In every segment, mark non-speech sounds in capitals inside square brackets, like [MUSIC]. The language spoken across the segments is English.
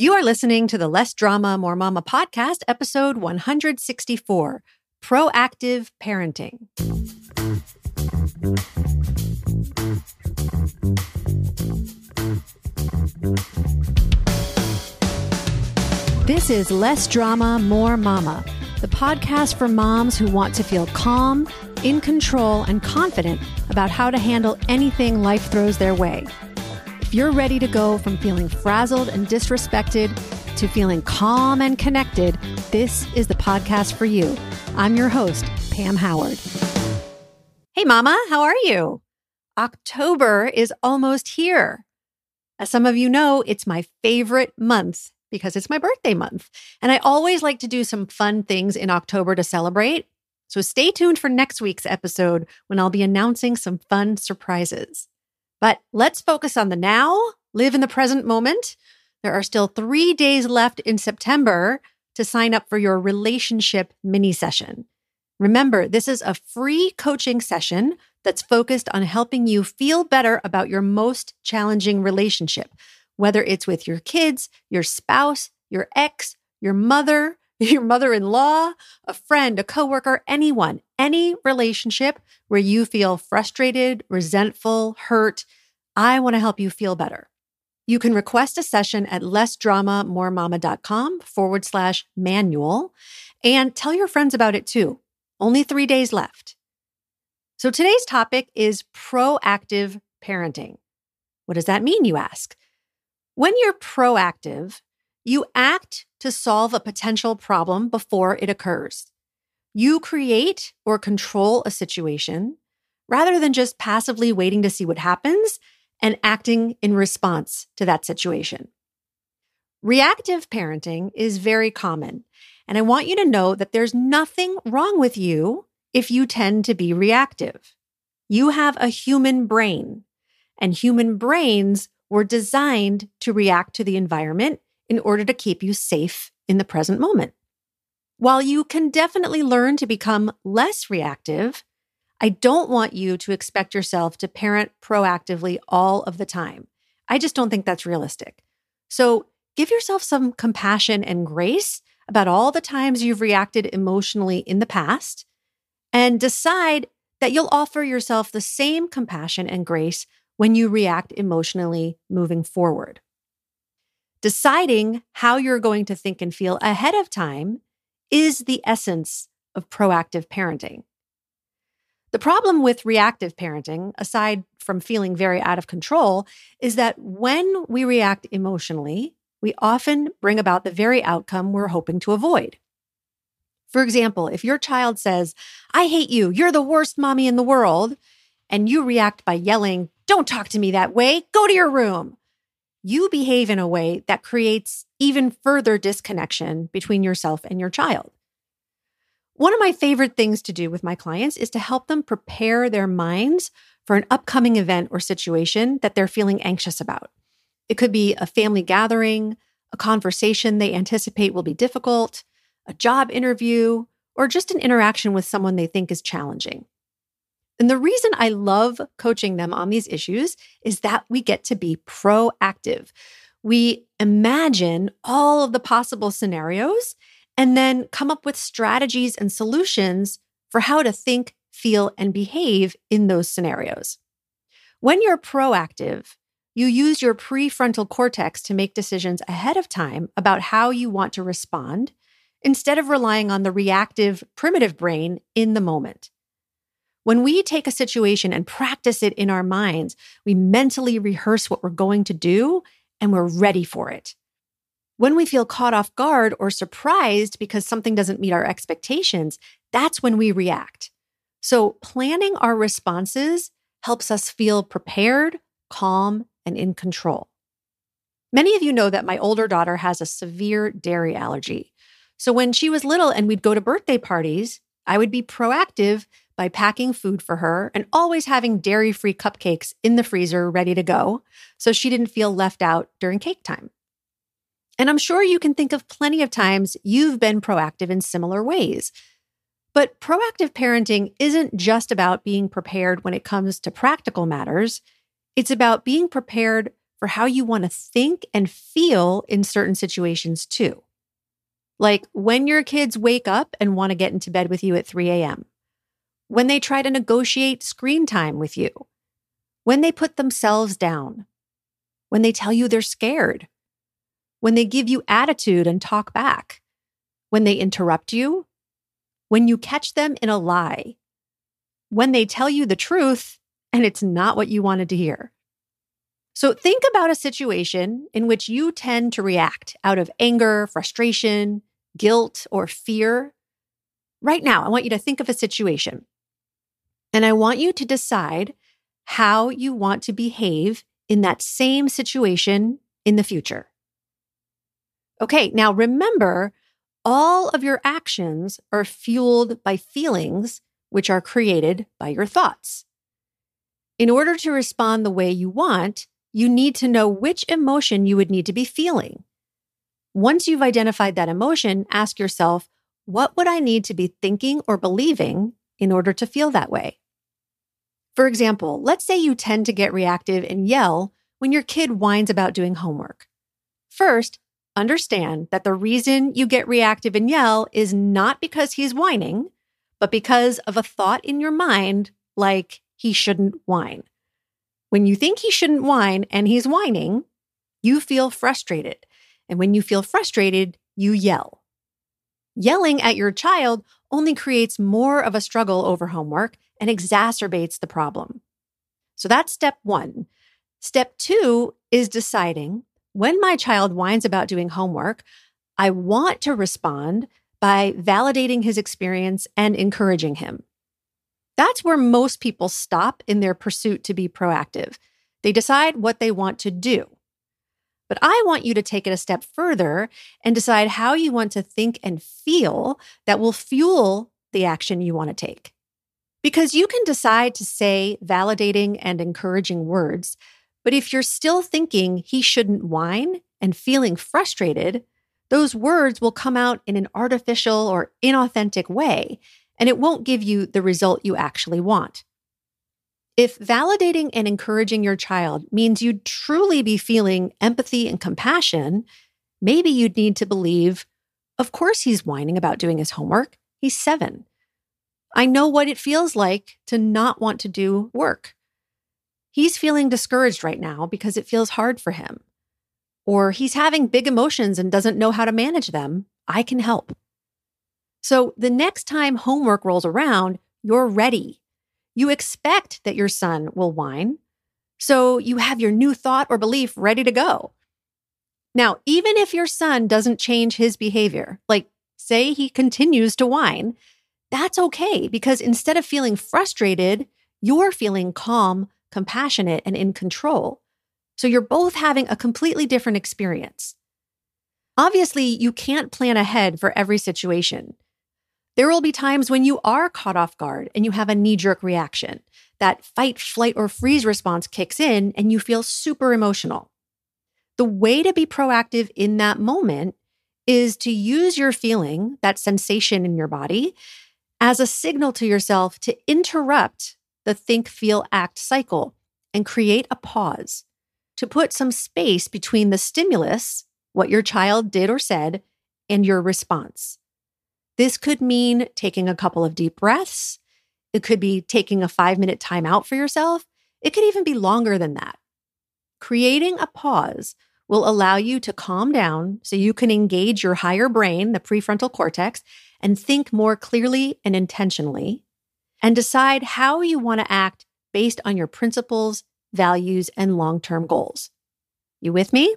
You are listening to the Less Drama, More Mama podcast, episode 164 Proactive Parenting. This is Less Drama, More Mama, the podcast for moms who want to feel calm, in control, and confident about how to handle anything life throws their way. If you're ready to go from feeling frazzled and disrespected to feeling calm and connected, this is the podcast for you. I'm your host, Pam Howard. Hey, Mama, how are you? October is almost here. As some of you know, it's my favorite month because it's my birthday month. And I always like to do some fun things in October to celebrate. So stay tuned for next week's episode when I'll be announcing some fun surprises. But let's focus on the now, live in the present moment. There are still three days left in September to sign up for your relationship mini session. Remember, this is a free coaching session that's focused on helping you feel better about your most challenging relationship, whether it's with your kids, your spouse, your ex, your mother, [LAUGHS] your mother in law, a friend, a coworker, anyone, any relationship where you feel frustrated, resentful, hurt. I want to help you feel better. You can request a session at lessdramamoremama.com forward slash manual and tell your friends about it too. Only three days left. So today's topic is proactive parenting. What does that mean, you ask? When you're proactive, you act to solve a potential problem before it occurs. You create or control a situation rather than just passively waiting to see what happens and acting in response to that situation. Reactive parenting is very common, and I want you to know that there's nothing wrong with you if you tend to be reactive. You have a human brain, and human brains were designed to react to the environment in order to keep you safe in the present moment. While you can definitely learn to become less reactive, I don't want you to expect yourself to parent proactively all of the time. I just don't think that's realistic. So give yourself some compassion and grace about all the times you've reacted emotionally in the past and decide that you'll offer yourself the same compassion and grace when you react emotionally moving forward. Deciding how you're going to think and feel ahead of time is the essence of proactive parenting. The problem with reactive parenting, aside from feeling very out of control, is that when we react emotionally, we often bring about the very outcome we're hoping to avoid. For example, if your child says, I hate you, you're the worst mommy in the world, and you react by yelling, don't talk to me that way. Go to your room. You behave in a way that creates even further disconnection between yourself and your child. One of my favorite things to do with my clients is to help them prepare their minds for an upcoming event or situation that they're feeling anxious about. It could be a family gathering, a conversation they anticipate will be difficult, a job interview, or just an interaction with someone they think is challenging. And the reason I love coaching them on these issues is that we get to be proactive. We imagine all of the possible scenarios and then come up with strategies and solutions for how to think, feel, and behave in those scenarios. When you're proactive, you use your prefrontal cortex to make decisions ahead of time about how you want to respond instead of relying on the reactive, primitive brain in the moment. When we take a situation and practice it in our minds, we mentally rehearse what we're going to do and we're ready for it. When we feel caught off guard or surprised because something doesn't meet our expectations, that's when we react. So, planning our responses helps us feel prepared, calm, and in control. Many of you know that my older daughter has a severe dairy allergy. So, when she was little and we'd go to birthday parties, I would be proactive by packing food for her and always having dairy free cupcakes in the freezer ready to go so she didn't feel left out during cake time. And I'm sure you can think of plenty of times you've been proactive in similar ways. But proactive parenting isn't just about being prepared when it comes to practical matters, it's about being prepared for how you want to think and feel in certain situations too. Like when your kids wake up and want to get into bed with you at 3 a.m., when they try to negotiate screen time with you, when they put themselves down, when they tell you they're scared, when they give you attitude and talk back, when they interrupt you, when you catch them in a lie, when they tell you the truth and it's not what you wanted to hear. So think about a situation in which you tend to react out of anger, frustration, guilt, or fear. Right now, I want you to think of a situation and I want you to decide how you want to behave in that same situation in the future. Okay, now remember, all of your actions are fueled by feelings, which are created by your thoughts. In order to respond the way you want, you need to know which emotion you would need to be feeling. Once you've identified that emotion, ask yourself, what would I need to be thinking or believing in order to feel that way? For example, let's say you tend to get reactive and yell when your kid whines about doing homework. First, understand that the reason you get reactive and yell is not because he's whining, but because of a thought in your mind like he shouldn't whine. When you think he shouldn't whine and he's whining, you feel frustrated. And when you feel frustrated, you yell. Yelling at your child only creates more of a struggle over homework and exacerbates the problem. So that's step one. Step two is deciding when my child whines about doing homework, I want to respond by validating his experience and encouraging him. That's where most people stop in their pursuit to be proactive. They decide what they want to do. But I want you to take it a step further and decide how you want to think and feel that will fuel the action you want to take. Because you can decide to say validating and encouraging words but if you're still thinking he shouldn't whine and feeling frustrated, those words will come out in an artificial or inauthentic way, and it won't give you the result you actually want. If validating and encouraging your child means you'd truly be feeling empathy and compassion, maybe you'd need to believe, of course, he's whining about doing his homework. He's seven. I know what it feels like to not want to do work. He's feeling discouraged right now because it feels hard for him. Or he's having big emotions and doesn't know how to manage them. I can help. So the next time homework rolls around, you're ready. You expect that your son will whine. So you have your new thought or belief ready to go. Now, even if your son doesn't change his behavior, like say he continues to whine, that's okay because instead of feeling frustrated, you're feeling calm, compassionate, and in control. So you're both having a completely different experience. Obviously, you can't plan ahead for every situation. There will be times when you are caught off guard and you have a knee jerk reaction. That fight, flight, or freeze response kicks in and you feel super emotional. The way to be proactive in that moment is to use your feeling, that sensation in your body, as a signal to yourself to interrupt the think, feel, act cycle and create a pause to put some space between the stimulus, what your child did or said, and your response. This could mean taking a couple of deep breaths. It could be taking a five minute timeout for yourself. It could even be longer than that. Creating a pause will allow you to calm down so you can engage your higher brain, the prefrontal cortex, and think more clearly and intentionally and decide how you want to act based on your principles, values, and long term goals. You with me?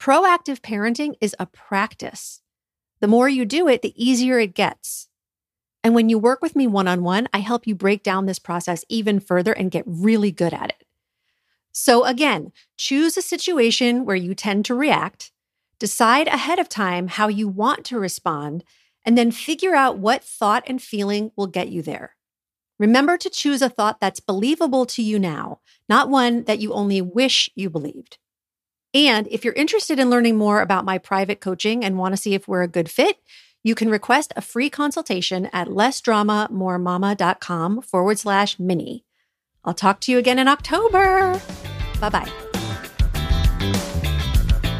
Proactive parenting is a practice. The more you do it, the easier it gets. And when you work with me one on one, I help you break down this process even further and get really good at it. So, again, choose a situation where you tend to react, decide ahead of time how you want to respond, and then figure out what thought and feeling will get you there. Remember to choose a thought that's believable to you now, not one that you only wish you believed. And if you're interested in learning more about my private coaching and want to see if we're a good fit, you can request a free consultation at lessdramamoremama.com forward slash mini. I'll talk to you again in October. Bye bye.